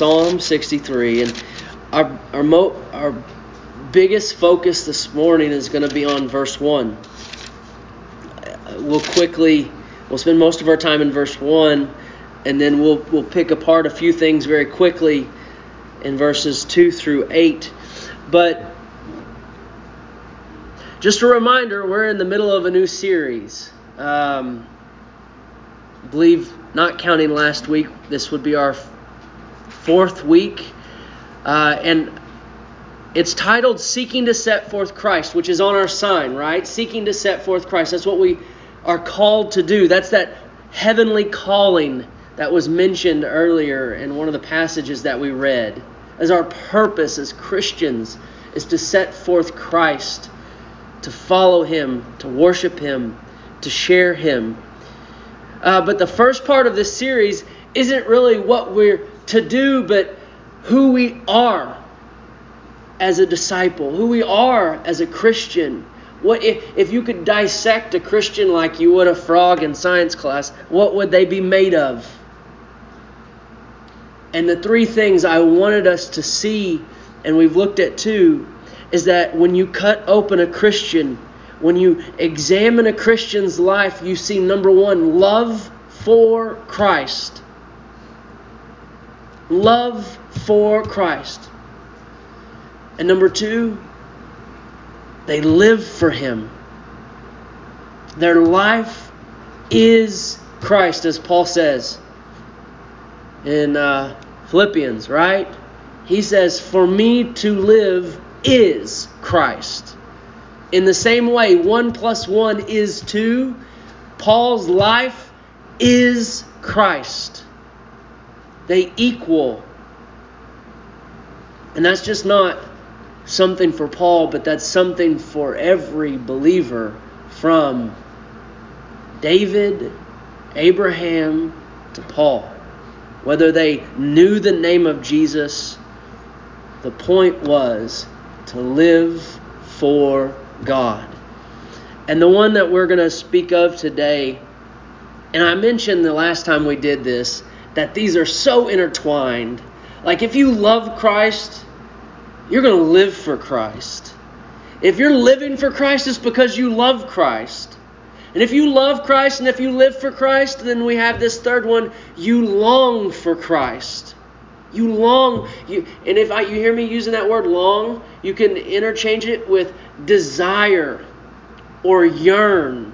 Psalm 63. And our, our, mo- our biggest focus this morning is going to be on verse 1. We'll quickly, we'll spend most of our time in verse 1, and then we'll, we'll pick apart a few things very quickly in verses 2 through 8. But just a reminder, we're in the middle of a new series. Um, believe, not counting last week, this would be our fourth week. Uh, and it's titled Seeking to Set Forth Christ, which is on our sign, right? Seeking to set forth Christ. That's what we are called to do. That's that heavenly calling that was mentioned earlier in one of the passages that we read. As our purpose as Christians is to set forth Christ, to follow Him, to worship Him, to share Him. Uh, but the first part of this series isn't really what we're to do, but who we are as a disciple, who we are as a Christian. What if, if you could dissect a Christian like you would a frog in science class, what would they be made of? And the three things I wanted us to see, and we've looked at two, is that when you cut open a Christian, when you examine a Christian's life, you see number one, love for Christ. Love for Christ. And number two, they live for Him. Their life is Christ, as Paul says in uh, Philippians, right? He says, For me to live is Christ. In the same way, one plus one is two. Paul's life is Christ. They equal. And that's just not something for Paul, but that's something for every believer from David, Abraham to Paul. Whether they knew the name of Jesus, the point was to live for God. And the one that we're going to speak of today, and I mentioned the last time we did this, that these are so intertwined. Like if you love Christ, you're going to live for Christ. If you're living for Christ, it's because you love Christ. And if you love Christ and if you live for Christ, then we have this third one you long for Christ. You long, you, and if I, you hear me using that word long, you can interchange it with desire or yearn.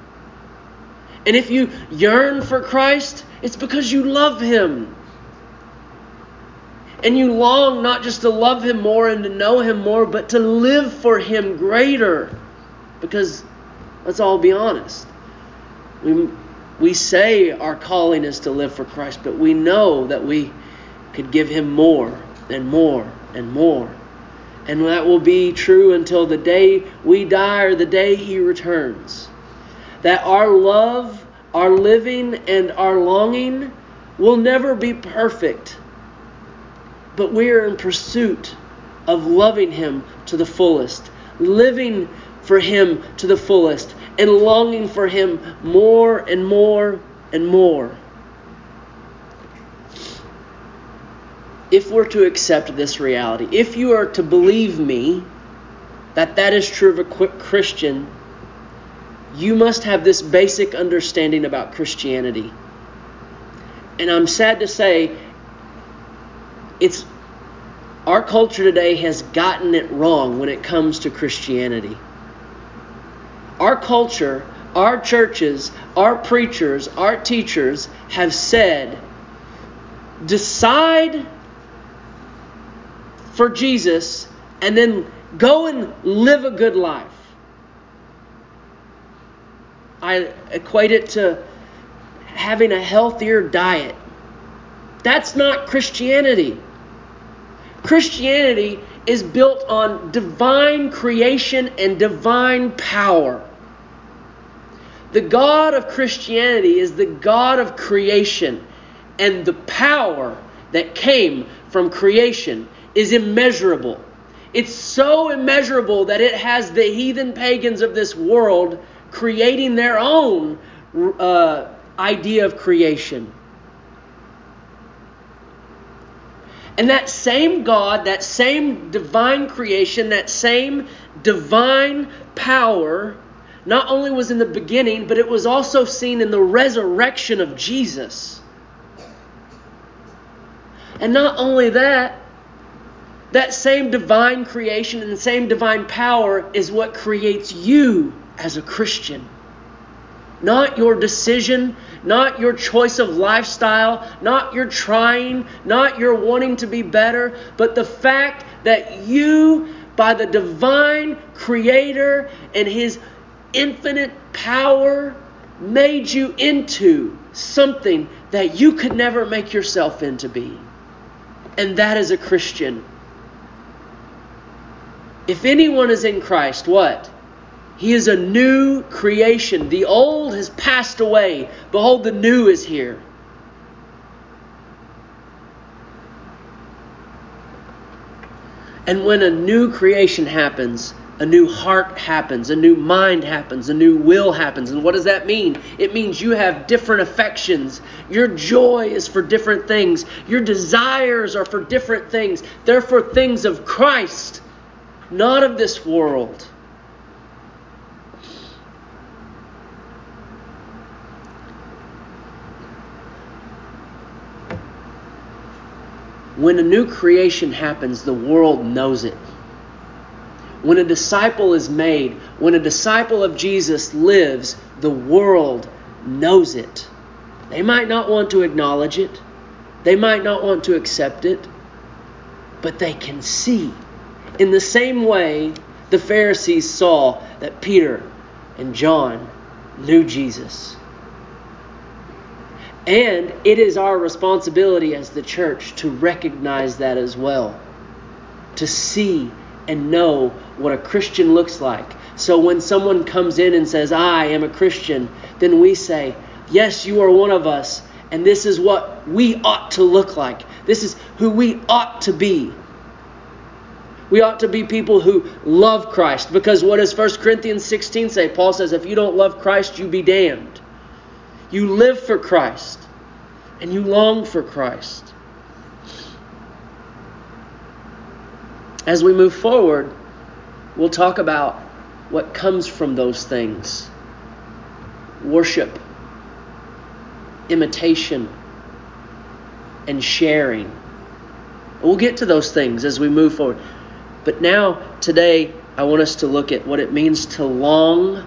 And if you yearn for Christ, it's because you love Him. And you long not just to love Him more and to know Him more, but to live for Him greater. Because let's all be honest. We, we say our calling is to live for Christ, but we know that we could give Him more and more and more. And that will be true until the day we die or the day He returns. That our love, our living, and our longing will never be perfect but we are in pursuit of loving Him to the fullest, living for Him to the fullest, and longing for Him more and more and more. If we're to accept this reality, if you are to believe me that that is true of a Christian, you must have this basic understanding about Christianity. And I'm sad to say, it's our culture today has gotten it wrong when it comes to Christianity. Our culture, our churches, our preachers, our teachers have said, decide for Jesus and then go and live a good life. I equate it to having a healthier diet. That's not Christianity. Christianity is built on divine creation and divine power. The God of Christianity is the God of creation, and the power that came from creation is immeasurable. It's so immeasurable that it has the heathen pagans of this world creating their own uh, idea of creation. And that same God, that same divine creation, that same divine power, not only was in the beginning, but it was also seen in the resurrection of Jesus. And not only that, that same divine creation and the same divine power is what creates you as a Christian. Not your decision, not your choice of lifestyle, not your trying, not your wanting to be better, but the fact that you, by the divine creator and his infinite power, made you into something that you could never make yourself into being. And that is a Christian. If anyone is in Christ, what? He is a new creation. The old has passed away. Behold, the new is here. And when a new creation happens, a new heart happens, a new mind happens, a new will happens. And what does that mean? It means you have different affections. Your joy is for different things, your desires are for different things. They're for things of Christ, not of this world. When a new creation happens, the world knows it. When a disciple is made, when a disciple of Jesus lives, the world knows it. They might not want to acknowledge it, they might not want to accept it, but they can see. In the same way, the Pharisees saw that Peter and John knew Jesus. And it is our responsibility as the church to recognize that as well, to see and know what a Christian looks like. So when someone comes in and says, I am a Christian, then we say, Yes, you are one of us, and this is what we ought to look like. This is who we ought to be. We ought to be people who love Christ because what does 1 Corinthians 16 say? Paul says, If you don't love Christ, you be damned. You live for Christ and you long for Christ. As we move forward, we'll talk about what comes from those things worship, imitation, and sharing. We'll get to those things as we move forward. But now, today, I want us to look at what it means to long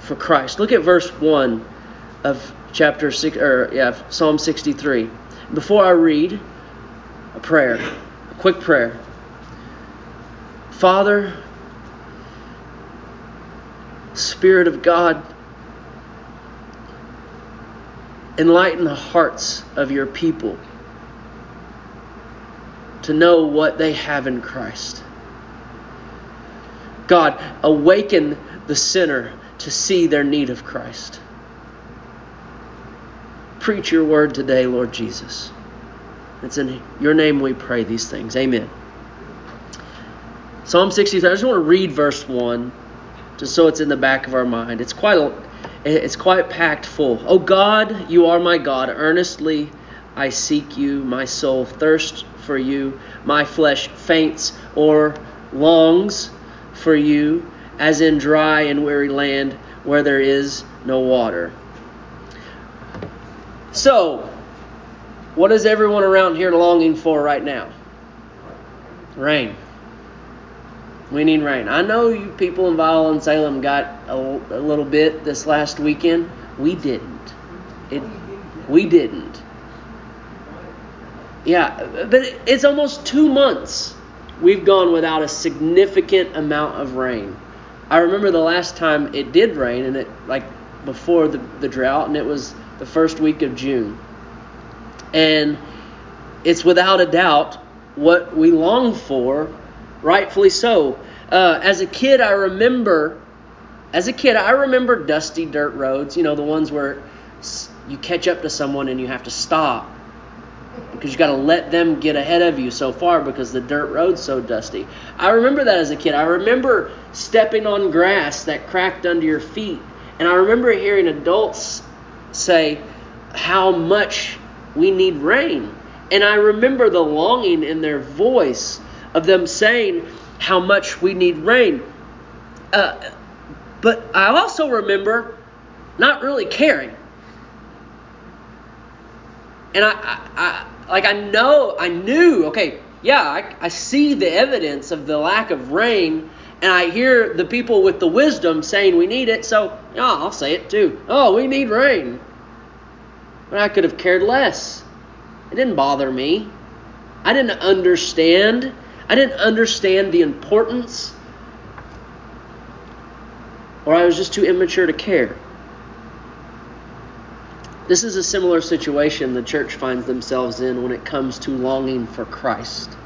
for Christ. Look at verse 1 of chapter 6 or yeah, Psalm 63. Before I read a prayer, a quick prayer. Father, Spirit of God, enlighten the hearts of your people to know what they have in Christ. God, awaken the sinner to see their need of Christ preach your word today, Lord Jesus. It's in your name we pray these things. Amen. Psalm 63. I just want to read verse 1 just so it's in the back of our mind. It's quite a, it's quite packed full. Oh God, you are my God. Earnestly I seek you. My soul thirsts for you. My flesh faints or longs for you, as in dry and weary land where there is no water. So, what is everyone around here longing for right now? Rain. We need rain. I know you people in Winston-Salem got a, a, little bit this last weekend. We didn't. It, we didn't. Yeah, but it's almost two months we've gone without a significant amount of rain. I remember the last time it did rain, and it like before the, the drought, and it was the first week of June. And it's without a doubt what we long for, rightfully so. Uh, as a kid, I remember, as a kid, I remember dusty dirt roads. You know, the ones where you catch up to someone and you have to stop because you got to let them get ahead of you so far because the dirt road's so dusty. I remember that as a kid. I remember stepping on grass that cracked under your feet, and I remember hearing adults say how much we need rain. And I remember the longing in their voice of them saying how much we need rain. Uh, but I also remember not really caring. And I, I, I, like I know, I knew, okay, yeah, I, I see the evidence of the lack of rain, and I hear the people with the wisdom saying we need it, so yeah, I'll say it too. Oh, we need rain. But I could have cared less. It didn't bother me. I didn't understand. I didn't understand the importance, or I was just too immature to care. This is a similar situation the church finds themselves in when it comes to longing for Christ.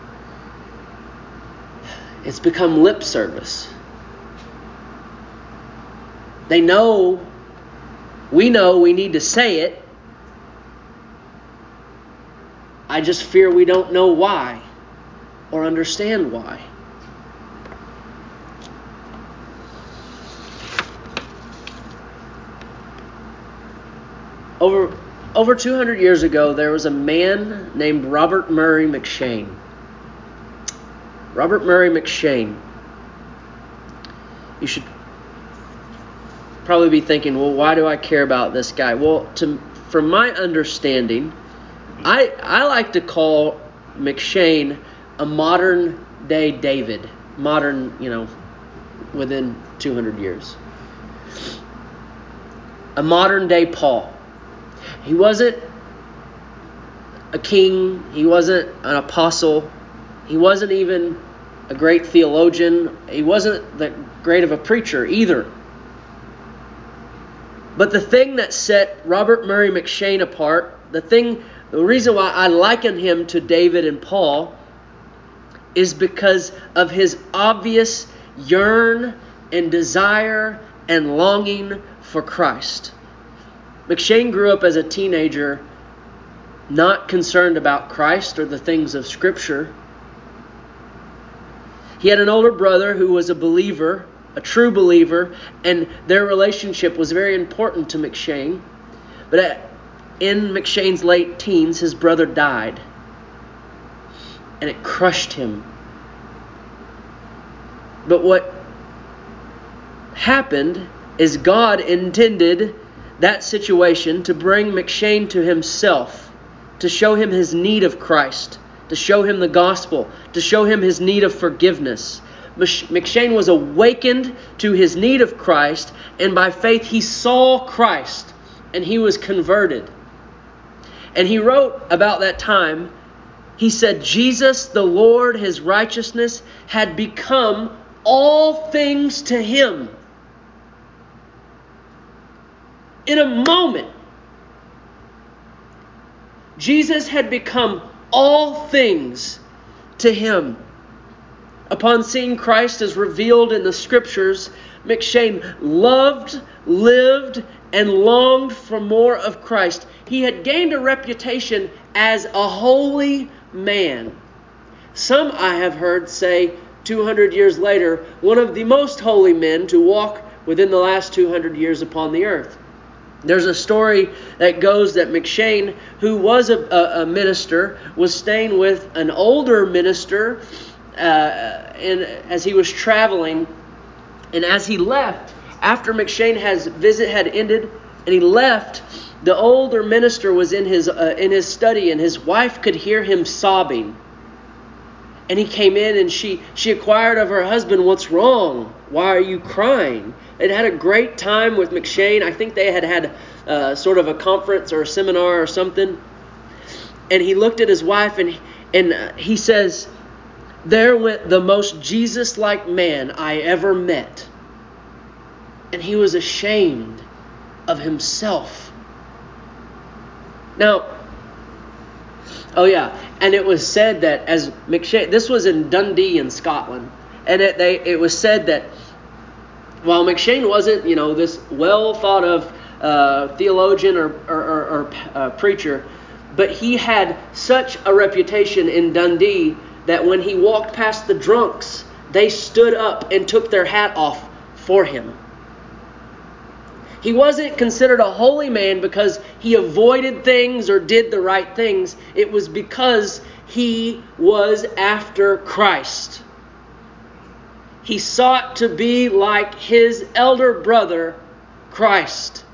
It's become lip service. They know, we know we need to say it. I just fear we don't know why or understand why. Over, over 200 years ago, there was a man named Robert Murray M'Cheyne. Robert Murray M'Cheyne. You should probably be thinking, well, why do I care about this guy? Well, to, from my understanding, I, I like to call M'Cheyne a modern day David. Modern, you know, within 200 years. A modern day Paul. He wasn't a king, he wasn't an apostle, he wasn't even a great theologian, he wasn't that great of a preacher either. But the thing that set Robert Murray M'Cheyne apart, the thing, the reason why I liken him to David and Paul, is because of his obvious yearn and desire and longing for Christ. M'Cheyne grew up as a teenager not concerned about Christ or the things of Scripture. He had an older brother who was a believer, a true believer, and their relationship was very important to M'Cheyne. But at, in M'Cheyne's late teens, his brother died, and it crushed him. But what happened is God intended that situation to bring M'Cheyne to himself, to show him his need of Christ, to show him the gospel, to show him his need of forgiveness. M'Cheyne was awakened to his need of Christ, and by faith he saw Christ and he was converted. And he wrote about that time, he said, Jesus, the Lord, his righteousness, had become all things to him in a moment, Jesus had become all things to him. Upon seeing Christ as revealed in the scriptures, M'Cheyne loved, lived, and longed for more of Christ. He had gained a reputation as a holy man. Some I have heard say 200 years later, one of the most holy men to walk within the last 200 years upon the earth. There's a story that goes that M'Cheyne, who was a, a, a minister, was staying with an older minister uh, and as he was traveling. And as he left, after M'Cheyne has visit had ended, and he left, the older minister was in his uh, in his study, and his wife could hear him sobbing. And he came in, and she she inquired of her husband, "What's wrong? Why are you crying?" They'd had a great time with M'Cheyne. I think they had had uh, sort of a conference or a seminar or something. And he looked at his wife and, and uh, he says, There went the most Jesus like man I ever met. And he was ashamed of himself. Now, oh yeah, and it was said that as M'Cheyne, this was in Dundee in Scotland, and it, they, it was said that while M'Cheyne wasn't, you know, this well thought of uh, theologian or, or, or, or uh, preacher, but he had such a reputation in Dundee that when he walked past the drunks, they stood up and took their hat off for him. He wasn't considered a holy man because he avoided things or did the right things. It was because he was after Christ. He sought to be like his elder brother, Christ.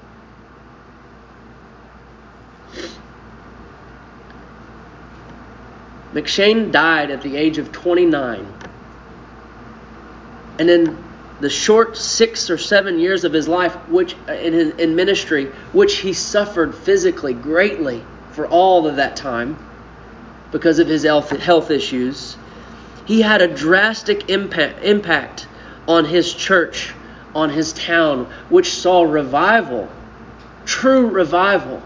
M'Cheyne died at the age of 29. And in the short six or seven years of his life, which in, his, in ministry, which he suffered physically greatly for all of that time because of his health, health issues, he had a drastic impact, impact on his church, on his town, which saw revival, true revival.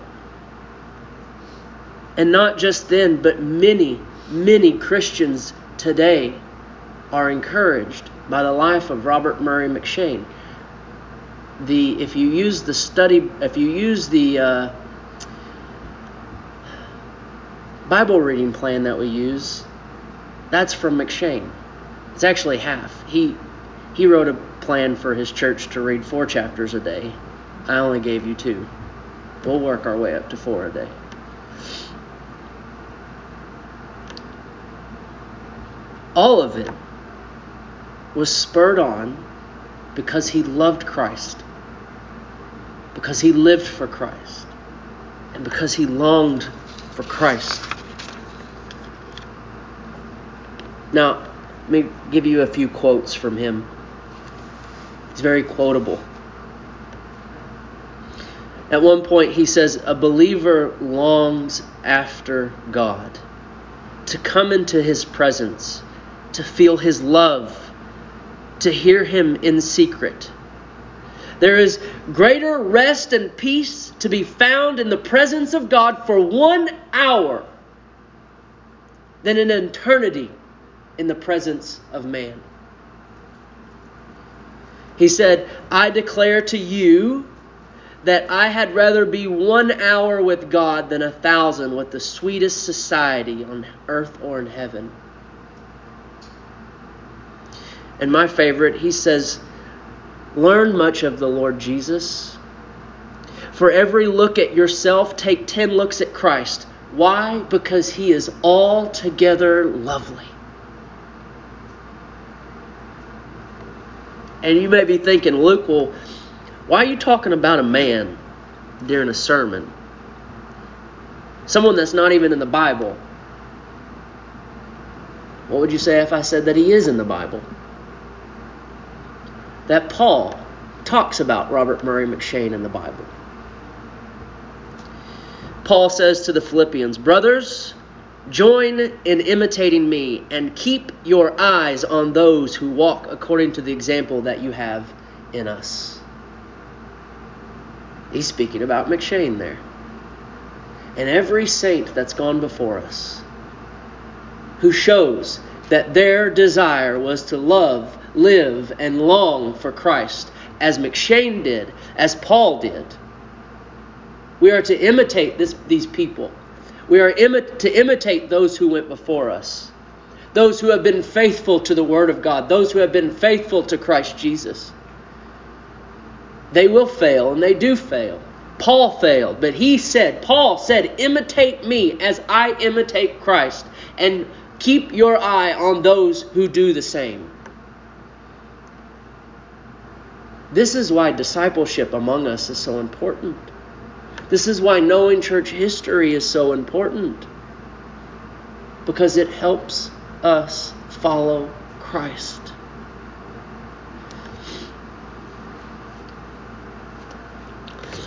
And not just then, but many, many Christians today are encouraged by the life of Robert Murray M'Cheyne. The if you use the study, if you use the uh, Bible reading plan that we use, that's from M'Cheyne. It's actually half. He he wrote a plan for his church to read four chapters a day. I only gave you two. We'll work our way up to four a day. All of it was spurred on because he loved Christ, because he lived for Christ, and because he longed for Christ. Now, let me give you a few quotes from him. He's very quotable. At one point, he says, A believer longs after God, to come into his presence, to feel his love, to hear him in secret. There is greater rest and peace to be found in the presence of God for one hour than an eternity in the presence of man. He said, I declare to you that I had rather be one hour with God than a thousand with the sweetest society on earth or in heaven. And my favorite, he says, Learn much of the Lord Jesus. For every look at yourself, take 10 looks at Christ. Why? Because he is altogether lovely. And you may be thinking, Luke, well, why are you talking about a man during a sermon? Someone that's not even in the Bible. What would you say if I said that he is in the Bible? that Paul talks about Robert Murray M'Cheyne in the Bible. Paul says to the Philippians, Brothers, join in imitating me and keep your eyes on those who walk according to the example that you have in us. He's speaking about M'Cheyne there. And every saint that's gone before us who shows that their desire was to love live, and long for Christ, as M'Cheyne did, as Paul did. We are to imitate this, these people. We are imi- to imitate those who went before us, those who have been faithful to the Word of God, those who have been faithful to Christ Jesus. They will fail, and they do fail. Paul failed, but he said, Paul said, imitate me as I imitate Christ, and keep your eye on those who do the same. This is why discipleship among us is so important. This is why knowing church history is so important. Because it helps us follow Christ.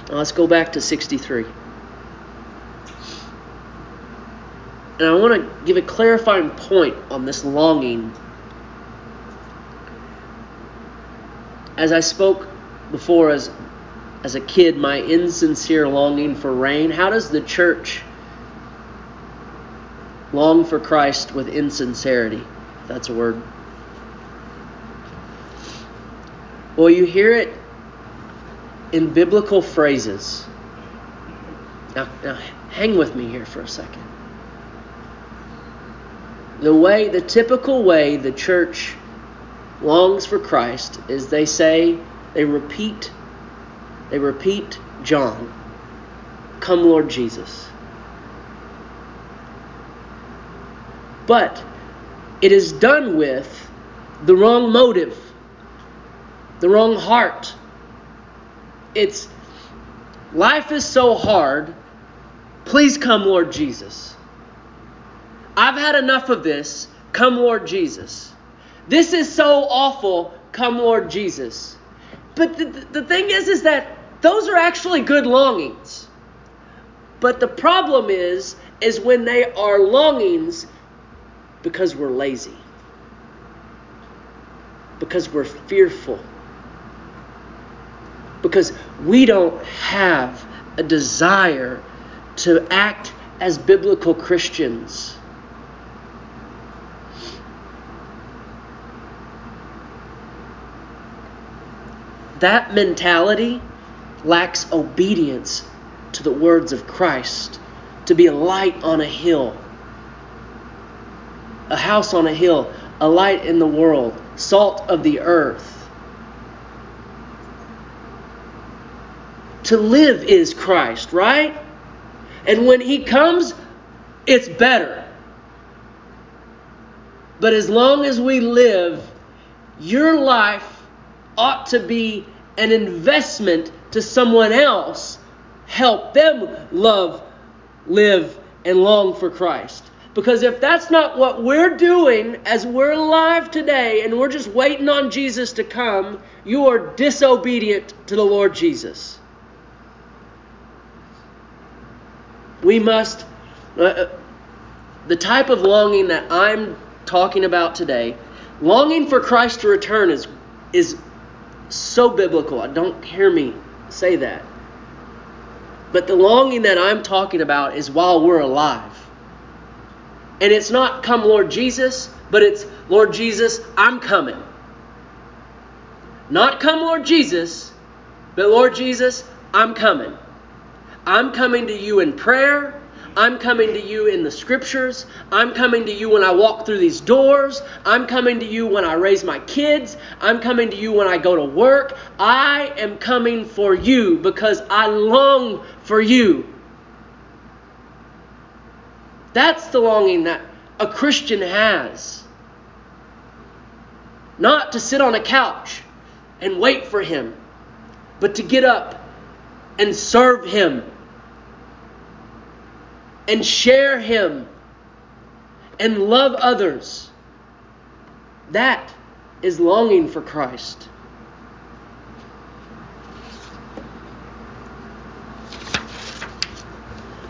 Now let's go back to 63. And I want to give a clarifying point on this longing as I spoke before as as a kid, my insincere longing for rain, how does the church long for Christ with insincerity? That's a word. Well, you hear it in biblical phrases. Now, now hang with me here for a second. The way, the typical way the church longs for Christ is they say, they repeat they repeat John Come, Lord Jesus. But it is done with the wrong motive, the wrong heart. It's life is so hard. Please come, Lord Jesus. I've had enough of this. Come, Lord Jesus. This is so awful. Come, Lord Jesus. But the, the thing is, is that those are actually good longings. But the problem is, is when they are longings because we're lazy, because we're fearful, because we don't have a desire to act as biblical Christians. That mentality lacks obedience to the words of Christ, to be a light on a hill, a house on a hill, a light in the world, salt of the earth. To live is Christ, right? And when He comes, it's better. But as long as we live, your life ought to be an investment to someone else. Help them love, live, and long for Christ. Because if that's not what we're doing as we're alive today and we're just waiting on Jesus to come, you are disobedient to the Lord Jesus. We must, uh, uh the type of longing that I'm talking about today, longing for Christ to return is, is so biblical. I don't hear me say that. But the longing that I'm talking about is while we're alive. And it's not come, Lord Jesus, but it's Lord Jesus, I'm coming. Not come, Lord Jesus, but Lord Jesus, I'm coming. I'm coming to you in prayer. I'm coming to you in the scriptures. I'm coming to you when I walk through these doors. I'm coming to you when I raise my kids. I'm coming to you when I go to work. I am coming for you because I long for you. That's the longing that a Christian has. Not to sit on a couch and wait for Him, but to get up and serve Him and share Him and love others. That is longing for Christ.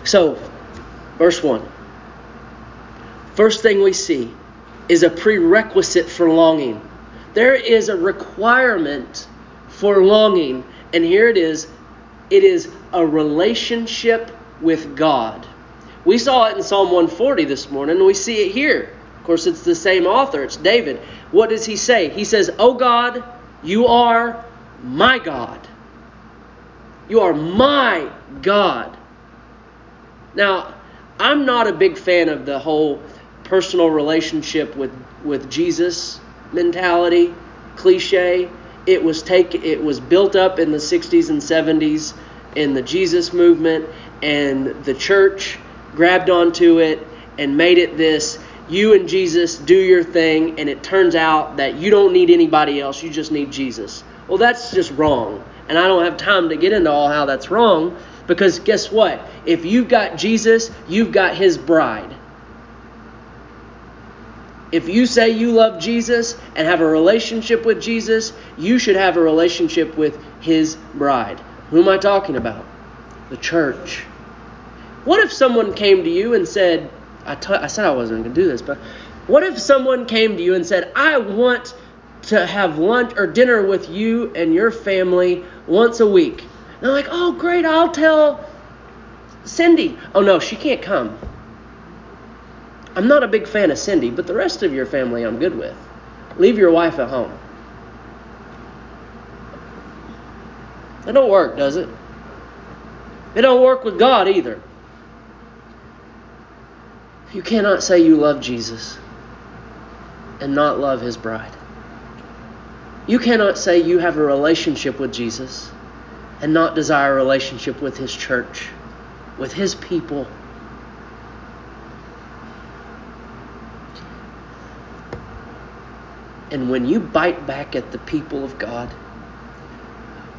So, verse 1. First thing we see is a prerequisite for longing. There is a requirement for longing, and here it is it is a relationship with God. We saw it in Psalm 140 this morning, and we see it here. Of course, it's the same author, it's David. What does he say? He says, Oh God, you are my God. You are my God. Now, I'm not a big fan of the whole personal relationship with, with Jesus mentality, cliche. It was take it was built up in the 60s and 70s in the Jesus movement and the church grabbed onto it and made it this you and Jesus do your thing, and it turns out that you don't need anybody else, you just need Jesus. Well, that's just wrong. And I don't have time to get into all how that's wrong because guess what? If you've got Jesus, you've got his bride. If you say you love Jesus and have a relationship with Jesus, you should have a relationship with his bride. Who am I talking about? The church. What if someone came to you and said, I, t- I said I wasn't going to do this, but what if someone came to you and said, I want to have lunch or dinner with you and your family once a week? And they're like, oh, great, I'll tell Cindy. Oh, no, she can't come. I'm not a big fan of Cindy, but the rest of your family I'm good with. Leave your wife at home. That don't work, does it? It don't work with God either. You cannot say you love Jesus and not love his bride. You cannot say you have a relationship with Jesus and not desire a relationship with his church, with his people. And when you bite back at the people of God,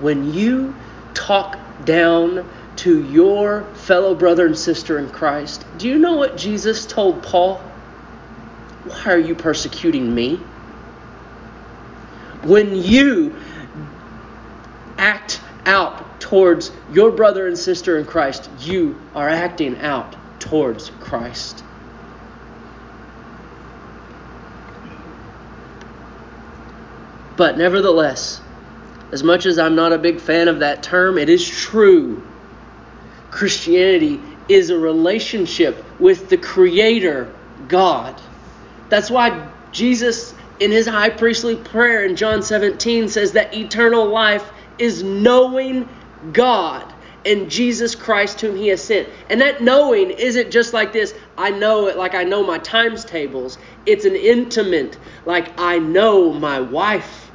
when you talk down to your fellow brother and sister in Christ, do you know what Jesus told Paul? Why are you persecuting me? When you act out towards your brother and sister in Christ, you are acting out towards Christ. But nevertheless, as much as I'm not a big fan of that term, it is true. Christianity is a relationship with the Creator, God. That's why Jesus, in his high priestly prayer in John 17, says that eternal life is knowing God and Jesus Christ whom he has sent. And that knowing isn't just like this, I know it like I know my times tables. It's an intimate, like I know my wife.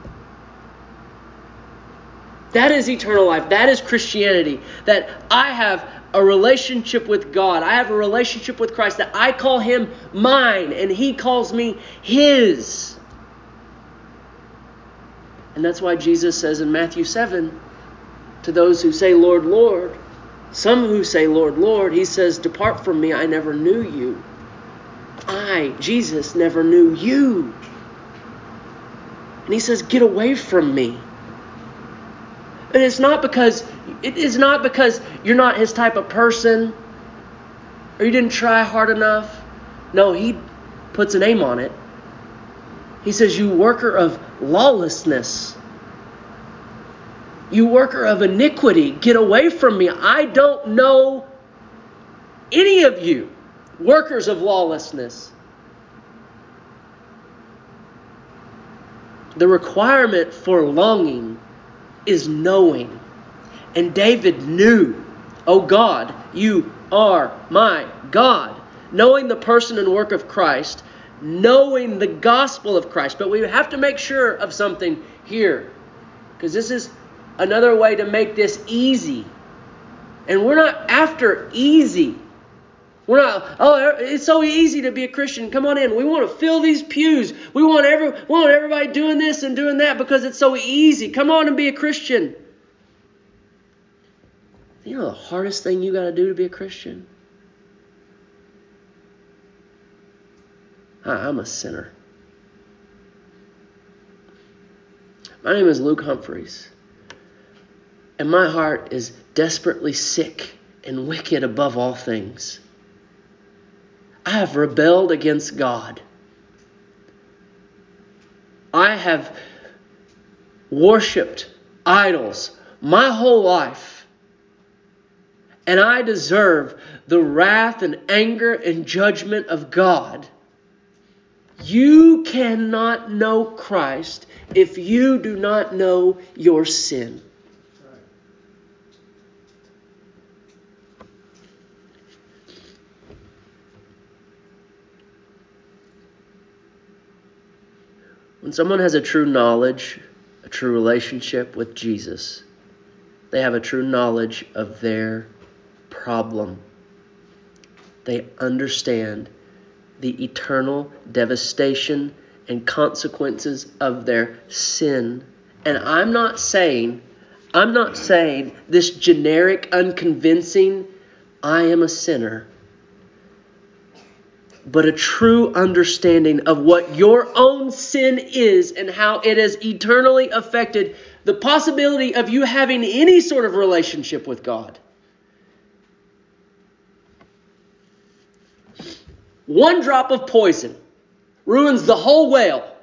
That is eternal life. That is Christianity. That I have a relationship with God. I have a relationship with Christ that I call him mine and he calls me his. And that's why Jesus says in Matthew 7 to those who say, Lord, Lord, some who say, Lord, Lord, he says, Depart from me, I never knew you. I, Jesus, never knew you. And he says, Get away from me. And it's not because it is not because you're not his type of person or you didn't try hard enough. No, he puts a name on it. He says, You worker of lawlessness. You worker of iniquity, get away from me. I don't know any of you, workers of lawlessness. The requirement for longing is knowing. And David knew, Oh God, you are my God. Knowing the person and work of Christ, knowing the gospel of Christ. But we have to make sure of something here. Because this is another way to make this easy. And we're not after easy. We're not, oh, er, it's so easy to be a Christian. Come on in. We want to fill these pews. We want, every, we want everybody doing this and doing that because it's so easy. Come on and be a Christian. You know the hardest thing you got to do to be a Christian? I'm a sinner. My name is Luke Humphreys, and my heart is desperately sick and wicked above all things. I have rebelled against God. I have worshiped idols my whole life. And I deserve the wrath and anger and judgment of God. You cannot know Christ if you do not know your sin. When someone has a true knowledge, a true relationship with Jesus, they have a true knowledge of their problem. They understand the eternal devastation and consequences of their sin. And I'm not saying, I'm not saying this generic, unconvincing, I am a sinner but a true understanding of what your own sin is and how it has eternally affected the possibility of you having any sort of relationship with God. One drop of poison ruins the whole whale.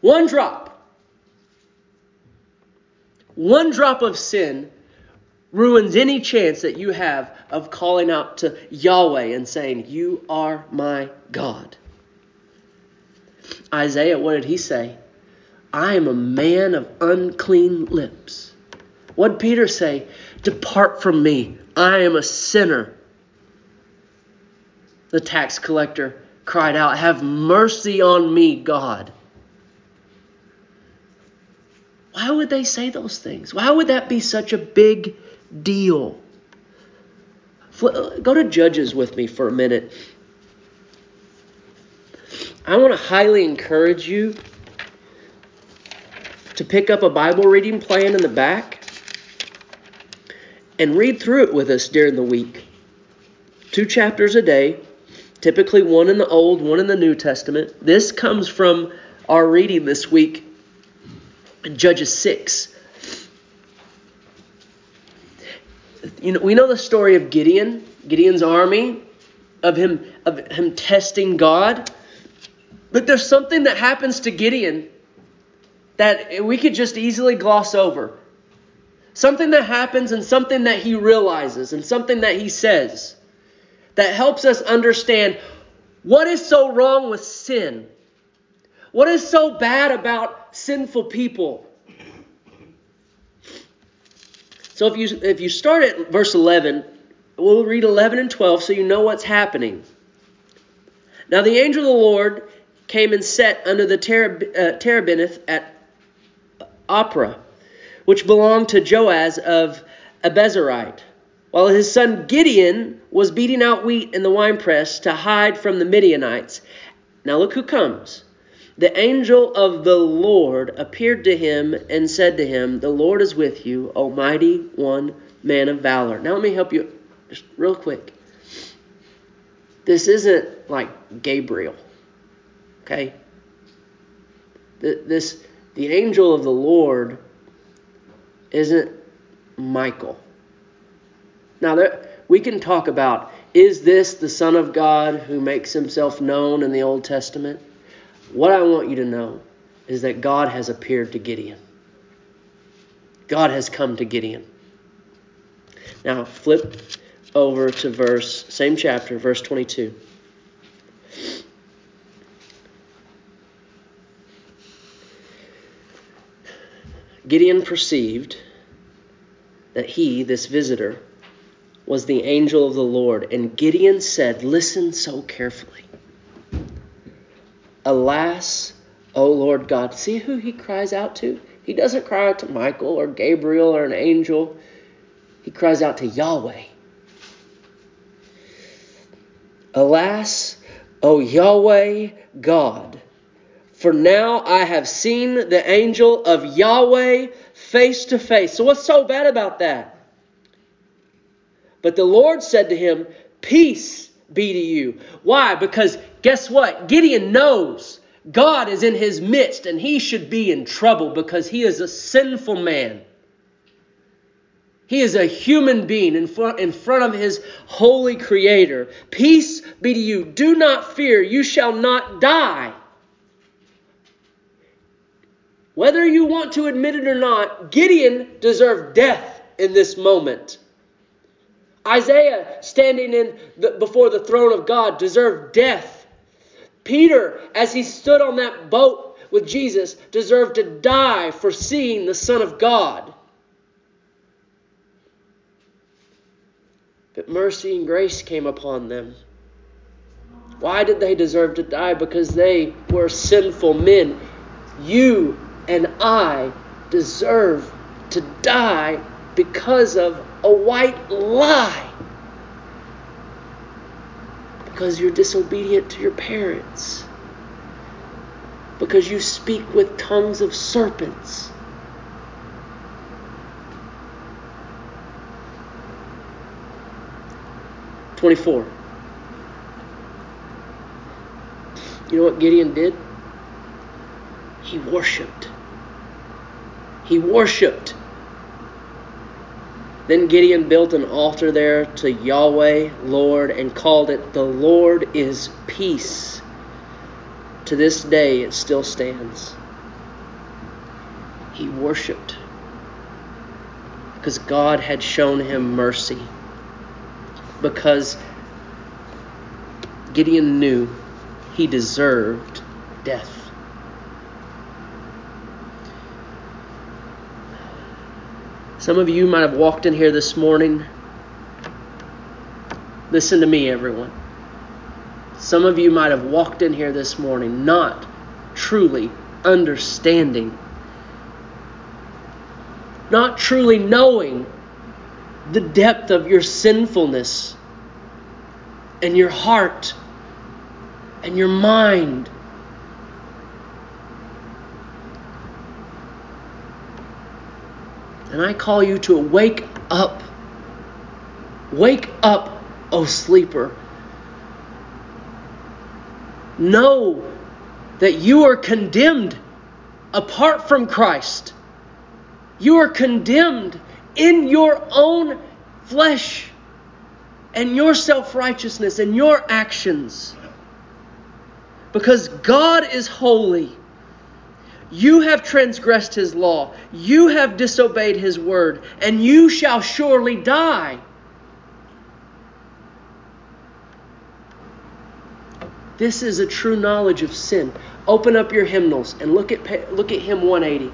One drop. One drop of sin ruins any chance that you have of calling out to Yahweh and saying, You are my God. Isaiah, what did he say? I am a man of unclean lips. What did Peter say? Depart from me. I am a sinner. The tax collector cried out, Have mercy on me, God. Why would they say those things? Why would that be such a big deal? Uh, go to Judges with me for a minute. I want to highly encourage you to pick up a Bible reading plan in the back and read through it with us during the week. Two chapters a day, typically one in the Old, one in the New Testament. This comes from our reading this week in Judges 6. You know, we know the story of Gideon, Gideon's army, of him of him testing God. But there's something that happens to Gideon that we could just easily gloss over. Something that happens and something that he realizes and something that he says that helps us understand what is so wrong with sin. What is so bad about sinful people? So if you if you start at verse 11, we'll read 11 and 12 so you know what's happening. Now the angel of the Lord came and sat under the terebinth uh, at Ophrah, which belonged to Joash of Abiezrite, while his son Gideon was beating out wheat in the winepress to hide from the Midianites. Now look who comes. The angel of the Lord appeared to him and said to him, The Lord is with you, O mighty one, man of valor. Now let me help you just real quick. This isn't like Gabriel. Okay? This the angel of the Lord isn't Michael. Now, there, we can talk about is this the Son of God who makes himself known in the Old Testament? What I want you to know is that God has appeared to Gideon. God has come to Gideon. Now, flip over to verse, same chapter, verse 22. Gideon perceived that he, this visitor, was the angel of the Lord. And Gideon said, Listen so carefully. Alas, O Lord God. See who he cries out to? He doesn't cry out to Michael or Gabriel or an angel, he cries out to Yahweh. Alas, O Yahweh God for now I have seen the angel of Yahweh face to face. So, what's so bad about that? But the Lord said to him, Peace be to you. Why? Because guess what? Gideon knows God is in his midst and he should be in trouble because he is a sinful man. He is a human being in front, in front of his holy creator. Peace be to you. Do not fear. You shall not die. Whether you want to admit it or not, Gideon deserved death in this moment. Isaiah, standing in the, before the throne of God, deserved death. Peter, as he stood on that boat with Jesus, deserved to die for seeing the Son of God. But mercy and grace came upon them. Why did they deserve to die? Because they were sinful men. You and I deserve to die because of a white lie. Because you're disobedient to your parents. Because you speak with tongues of serpents. Twenty-four. You know what Gideon did? He worshiped. He worshiped. Then Gideon built an altar there to Yahweh, Lord, and called it, The Lord is Peace. To this day, it still stands. He worshiped because God had shown him mercy. Because Gideon knew he deserved death. Some of you might have walked in here this morning. Listen to me, everyone. Some of you might have walked in here this morning not truly understanding not truly knowing the depth of your sinfulness and your heart and your mind. And I call you to wake up. Wake up, O sleeper. Know that you are condemned apart from Christ. You are condemned in your own flesh and your self righteousness and your actions. Because God is holy. You have transgressed his law. You have disobeyed his word, and you shall surely die. This is a true knowledge of sin. Open up your hymnals and look at look at hymn 180.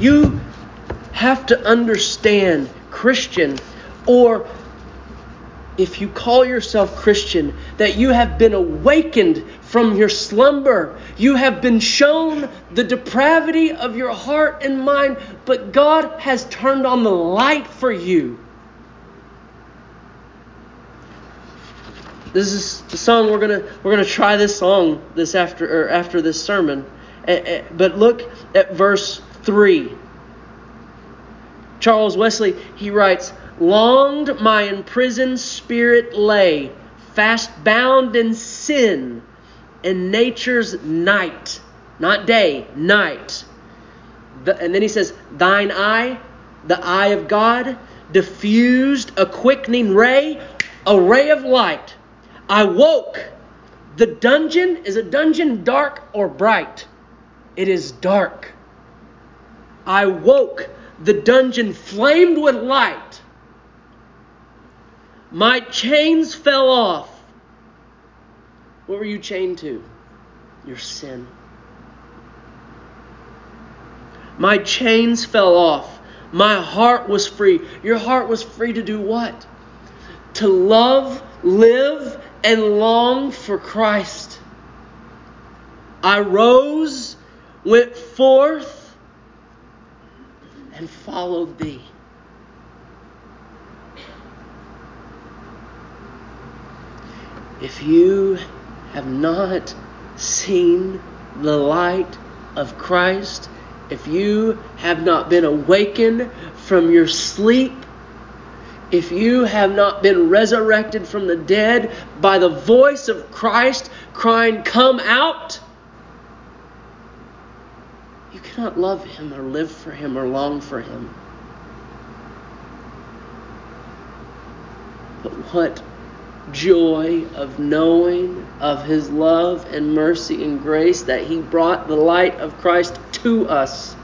You have to understand Christian or if you call yourself Christian, that you have been awakened from your slumber. You have been shown the depravity of your heart and mind, but God has turned on the light for you. This is the song we're gonna we're gonna try this song this after or after this sermon. Eh, eh, but look at verse three. Charles Wesley he writes, longed my imprisoned spirit lay, fast bound in sin, in nature's night, not day, night. The, and then he says, Thine eye, the eye of God, diffused a quickening ray, a ray of light. I woke. The dungeon is a dungeon dark or bright? It is dark. I woke. The dungeon flamed with light. My chains fell off. What were you chained to? Your sin. My chains fell off. My heart was free. Your heart was free to do what? To love, live, and long for Christ. I rose, went forth, and followed thee. If you have not seen the light of Christ, if you have not been awakened from your sleep, if you have not been resurrected from the dead by the voice of Christ crying, Come out, you cannot love Him or live for Him or long for Him. But what joy of knowing of his love and mercy and grace that he brought the light of Christ to us.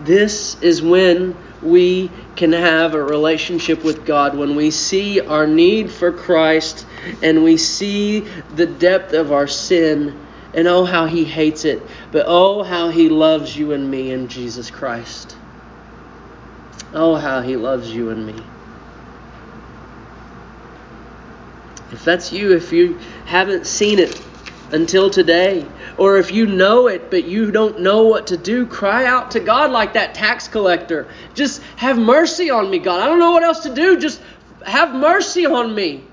This is when we can have a relationship with God, when we see our need for Christ and we see the depth of our sin. And oh, how he hates it. But oh, how he loves you and me in Jesus Christ. Oh, how he loves you and me. If that's you, if you haven't seen it until today, or if you know it but you don't know what to do, cry out to God like that tax collector. Just have mercy on me, God. I don't know what else to do. Just have mercy on me.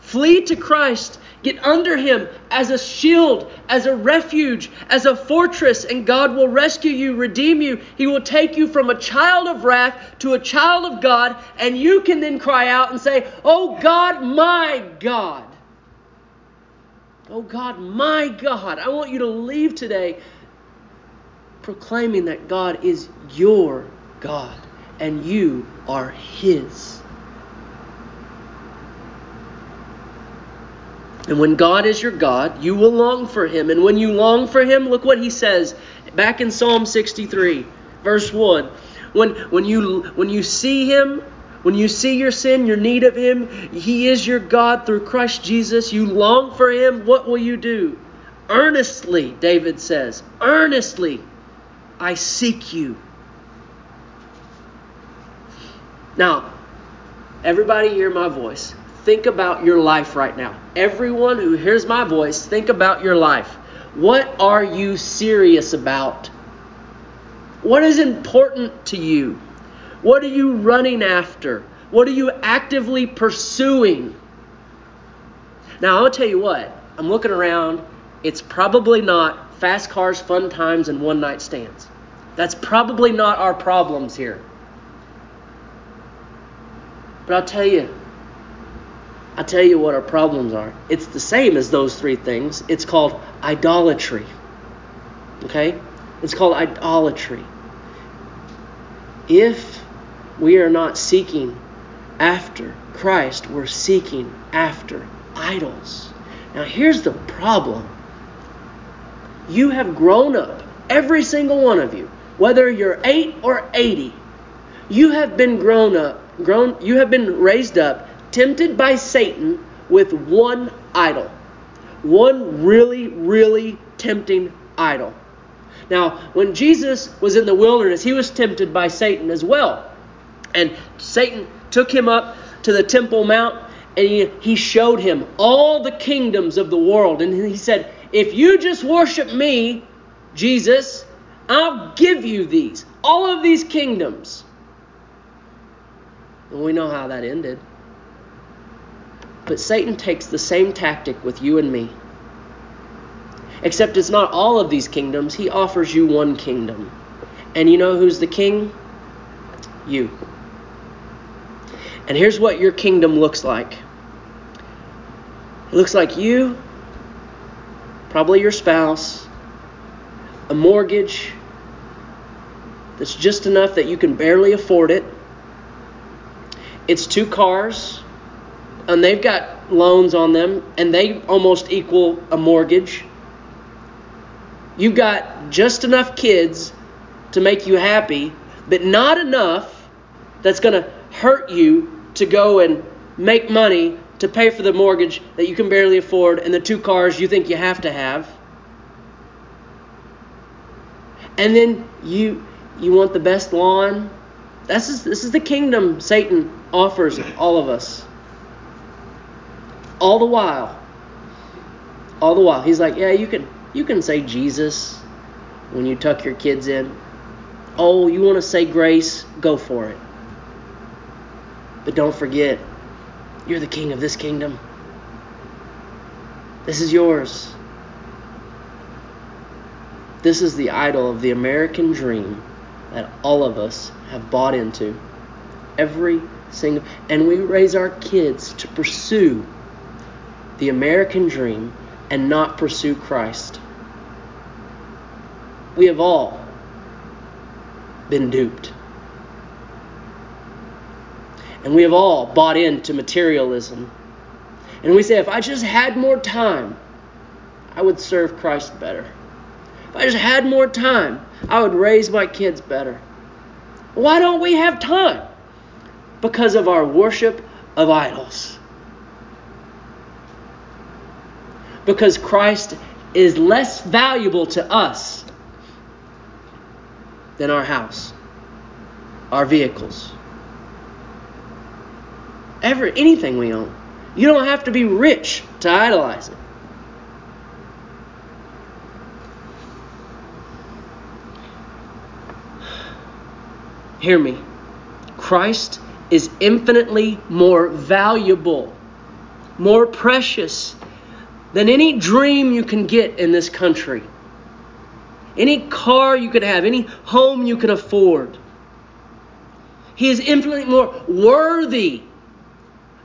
Flee to Christ Get under him as a shield, as a refuge, as a fortress, and God will rescue you, redeem you. He will take you from a child of wrath to a child of God, and you can then cry out and say, Oh God, my God. Oh God, my God. I want you to leave today proclaiming that God is your God and you are His. And when God is your God, you will long for him. And when you long for him, look what he says back in Psalm 63, verse 1. When, when, you, when you see him, when you see your sin, your need of him, he is your God through Christ Jesus. You long for him. What will you do? Earnestly, David says, earnestly, I seek you. Now, everybody hear my voice. Think about your life right now. Everyone who hears my voice, think about your life. What are you serious about? What is important to you? What are you running after? What are you actively pursuing? Now, I'll tell you what, I'm looking around. It's probably not fast cars, fun times, and one night stands. That's probably not our problems here. But I'll tell you, I'll tell you what our problems are. It's the same as those three things. It's called idolatry. Okay? It's called idolatry. If we are not seeking after Christ, we're seeking after idols. Now, here's the problem you have grown up, every single one of you, whether you're 8 or 80, you have been grown up, grown you have been raised up tempted by Satan with one idol. One really really tempting idol. Now, when Jesus was in the wilderness, he was tempted by Satan as well. And Satan took him up to the Temple Mount and he, he showed him all the kingdoms of the world. And he said, If you just worship me, Jesus, I'll give you these, all of these kingdoms. And we know how that ended. But Satan takes the same tactic with you and me. Except it's not all of these kingdoms, he offers you one kingdom. And you know who's the king? You. And here's what your kingdom looks like it looks like you, probably your spouse, a mortgage that's just enough that you can barely afford it. It's two cars, and they've got loans on them, and they almost equal a mortgage. You've got just enough kids to make you happy, but not enough that's going to hurt you to go and make money to pay for the mortgage that you can barely afford and the two cars you think you have to have. And then you you want the best lawn. This is this is the kingdom Satan offers all of us. All the while. All the while. He's like, "Yeah, you can you can say Jesus when you tuck your kids in. Oh, you want to say grace? Go for it. But don't forget, you're the king of this kingdom. This is yours. This is the idol of the American dream that all of us have bought into. Every single and we raise our kids to pursue the American dream and not pursue Christ. We have all been duped. And we have all bought into materialism. And we say, if I just had more time, I would serve Christ better. If I just had more time, I would raise my kids better. Why don't we have time? Because of our worship of idols. Because Christ is less valuable to us than our house, our vehicles, ever anything we own. You don't have to be rich to idolize it. Hear me. Christ is infinitely more valuable, more precious than any dream you can get in this country any car you could have, any home you could afford. He is infinitely more worthy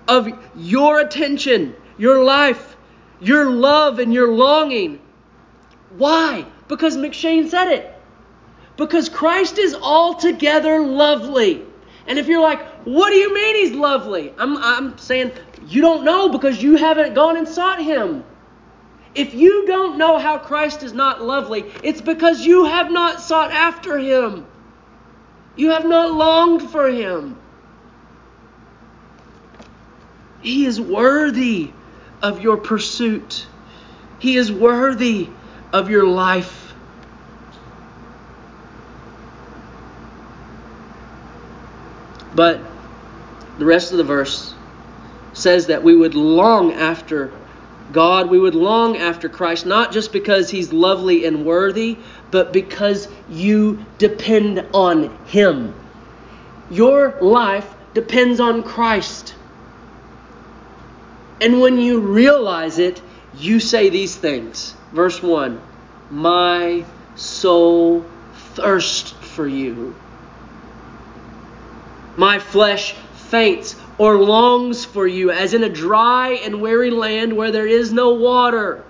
of your attention, your life, your love, and your longing. Why? Because M'Cheyne said it. Because Christ is altogether lovely. And if you're like, what do you mean he's lovely? I'm, I'm saying you don't know because you haven't gone and sought him. If you don't know how Christ is not lovely, it's because you have not sought after him. You have not longed for him. He is worthy of your pursuit. He is worthy of your life. But the rest of the verse says that we would long after God, we would long after Christ, not just because he's lovely and worthy, but because you depend on him. Your life depends on Christ. And when you realize it, you say these things. Verse 1 My soul thirsts for you. My flesh faints or longs for you, as in a dry and weary land where there is no water.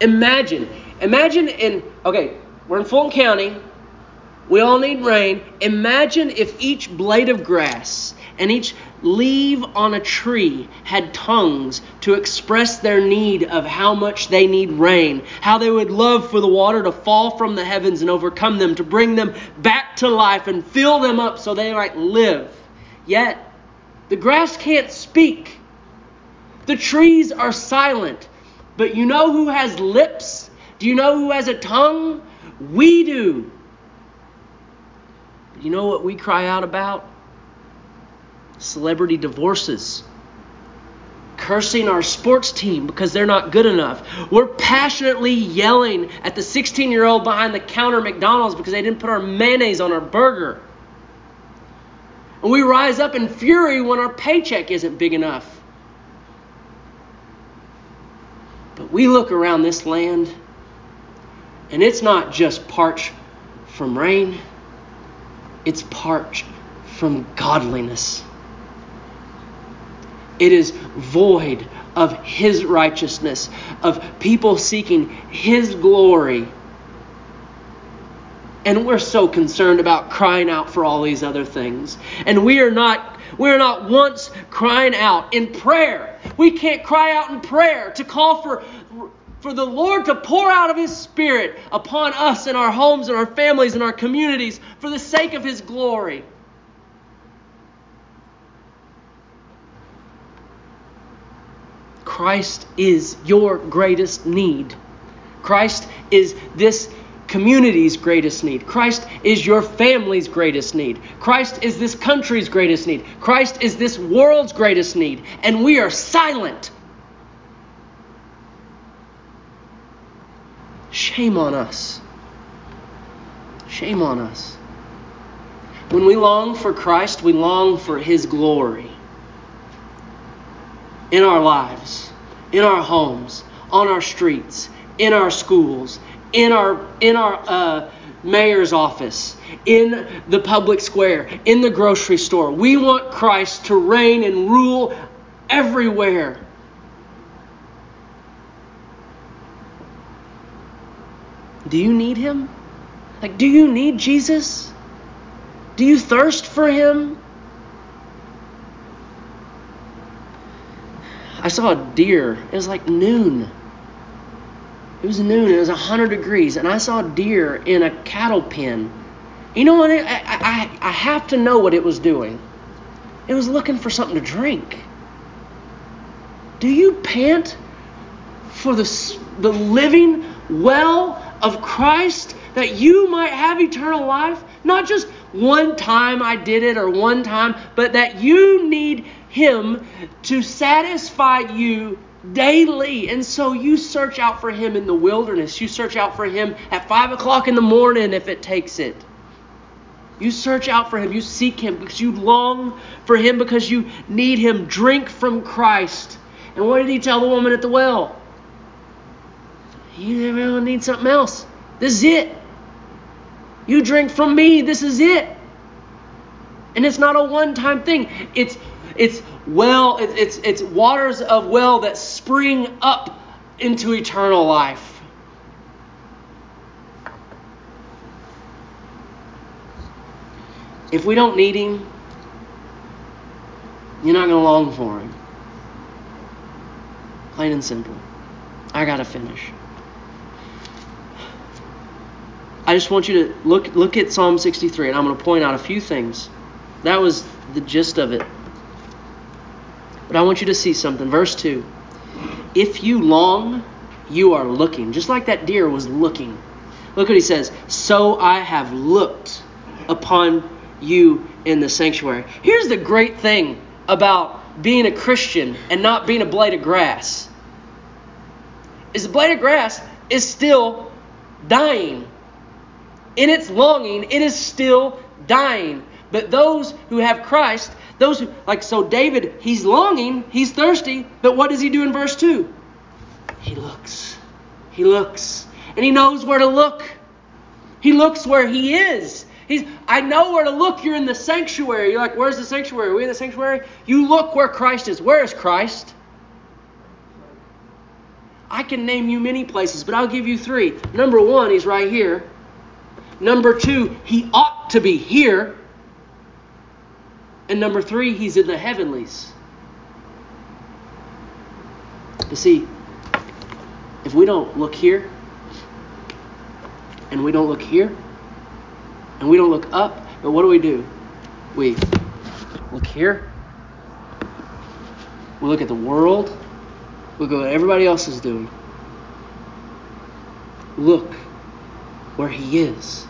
Imagine, imagine in, okay, we're in Fulton County. We all need rain. Imagine if each blade of grass and each leaf on a tree had tongues to express their need of how much they need rain, how they would love for the water to fall from the heavens and overcome them, to bring them back to life and fill them up so they might live. Yet, the grass can't speak. The trees are silent. But you know who has lips? Do you know who has a tongue? We do. You know what we cry out about? Celebrity divorces, cursing our sports team because they're not good enough. We're passionately yelling at the 16 year old behind the counter McDonald's because they didn't put our mayonnaise on our burger. And we rise up in fury when our paycheck isn't big enough. But we look around this land, and it's not just parched from rain, it's parched from godliness. It is void of His righteousness, of people seeking His glory. And we're so concerned about crying out for all these other things. And we are not we're not once crying out in prayer. We can't cry out in prayer to call for for the Lord to pour out of His Spirit upon us and our homes and our families and our communities for the sake of His glory. Christ is your greatest need. Christ is this community's greatest need. Christ is your family's greatest need. Christ is this country's greatest need. Christ is this world's greatest need. And we are silent. Shame on us. Shame on us. When we long for Christ, we long for His glory in our lives, in our homes, on our streets, in our schools, in our in our uh, mayor's office, in the public square, in the grocery store. We want Christ to reign and rule everywhere. Do you need him? Like, do you need Jesus? Do you thirst for him? I saw a deer. It was like noon. It was noon. It was 100 degrees. And I saw a deer in a cattle pen. You know what? I, I, I have to know what it was doing. It was looking for something to drink. Do you pant for the, the living well of Christ that you might have eternal life? Not just one time I did it or one time, but that you need him to satisfy you daily. And so you search out for Him in the wilderness. You search out for Him at 5 o'clock in the morning if it takes it. You search out for Him. You seek Him because you long for Him because you need Him. Drink from Christ. And what did He tell the woman at the well? You need something else. This is it. You drink from me. This is it. And it's not a one time thing. It's it's well, it's, it's waters of well that spring up into eternal life. If we don't need Him, you're not going to long for Him. Plain and simple. I got to finish. I just want you to look look at Psalm 63, and I'm going to point out a few things. That was the gist of it. But I want you to see something. Verse 2 If you long, you are looking, just like that deer was looking. Look what he says So I have looked upon you in the sanctuary. Here's the great thing about being a Christian and not being a blade of grass. Is a blade of grass is still dying. In its longing, it is still dying. But those who have Christ, those who, like, so David, he's longing, he's thirsty, but what does he do in verse 2? He looks. He looks. And he knows where to look. He looks where he is. He's, I know where to look. You're in the sanctuary. You're like, where's the sanctuary? Are we in the sanctuary? You look where Christ is. Where is Christ? I can name you many places, but I'll give you three. Number one, he's right here. Number two, he ought to be here. And number three, he's in the heavenlies. You see, if we don't look here, and we don't look here, and we don't look up, but what do we do? We look here, we look at the world, we look at what everybody else is doing. Look where He is,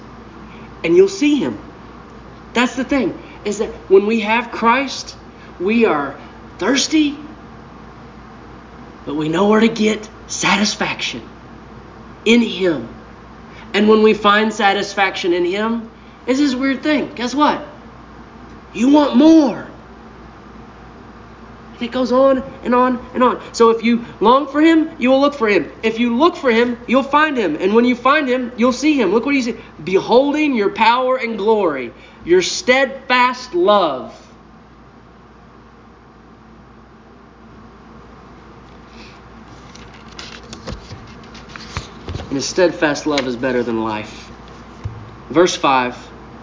and you'll see Him. That's the thing, is that when we have Christ, we are thirsty, but we know where to get satisfaction in Him. And when we find satisfaction in Him, it's this weird thing. Guess what? You want more. And it goes on and on and on. So if you long for him, you will look for him. If you look for him, you'll find him. And when you find him, you'll see him. Look what he said Beholding your power and glory, your steadfast love. And his steadfast love is better than life. Verse 5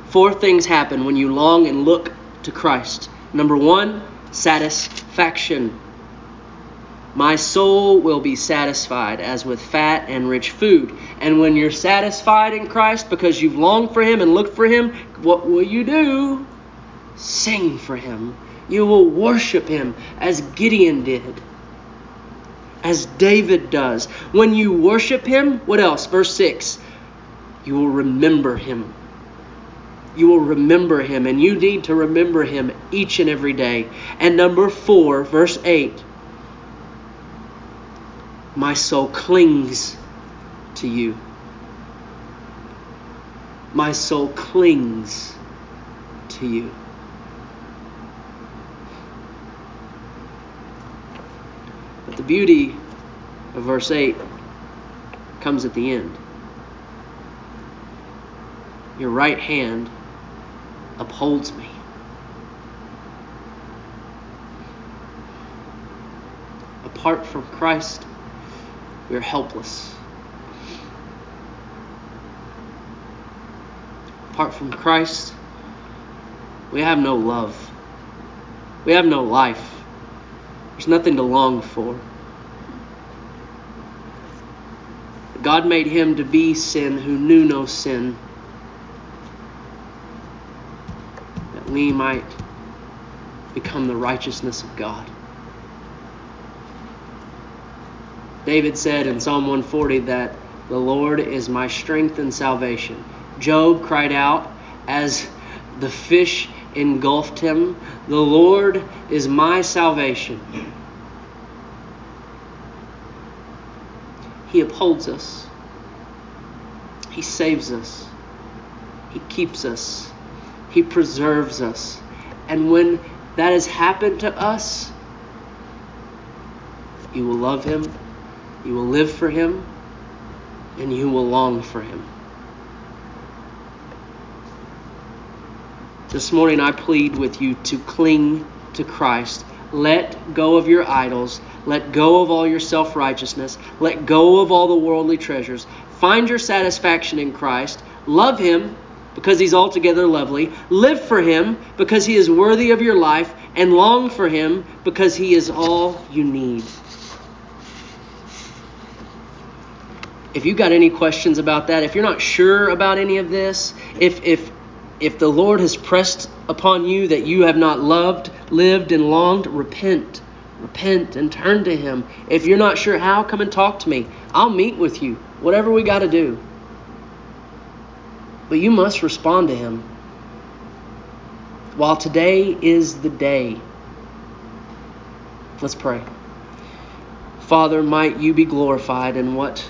Four things happen when you long and look to Christ. Number one, satisfaction. My soul will be satisfied as with fat and rich food. And when you're satisfied in Christ because you've longed for Him and looked for Him, what will you do? Sing for Him. You will worship Him as Gideon did as David does. When you worship him, what else? Verse 6 you will remember him. You will remember him, and you need to remember him each and every day. And number 4, verse 8 my soul clings to you. My soul clings to you. But the beauty of verse 8 comes at the end. Your right hand upholds me. Apart from Christ, we are helpless. Apart from Christ, we have no love. We have no life. There's nothing to long for. God made him to be sin who knew no sin, that we might become the righteousness of God. David said in Psalm 140 that the Lord is my strength and salvation. Job cried out as the fish engulfed him, The Lord is my salvation. He upholds us, He saves us, He keeps us, He preserves us. And when that has happened to us, you will love Him, you will live for Him, and you will long for Him. This morning I plead with you to cling to Christ. Let go of your idols. Let go of all your self righteousness. Let go of all the worldly treasures. Find your satisfaction in Christ. Love Him because He's altogether lovely. Live for Him because He is worthy of your life. And long for Him because He is all you need. If you've got any questions about that, if you're not sure about any of this, if, if if the Lord has pressed upon you that you have not loved, lived, and longed, repent. Repent and turn to Him. If you're not sure how, come and talk to me. I'll meet with you, whatever we got to do. But you must respond to Him. while today is the day. Let's pray. Father, might you be glorified in what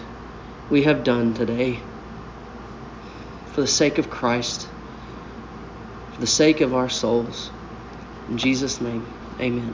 we have done today for the sake of Christ, for the sake of our souls. In Jesus' name, amen.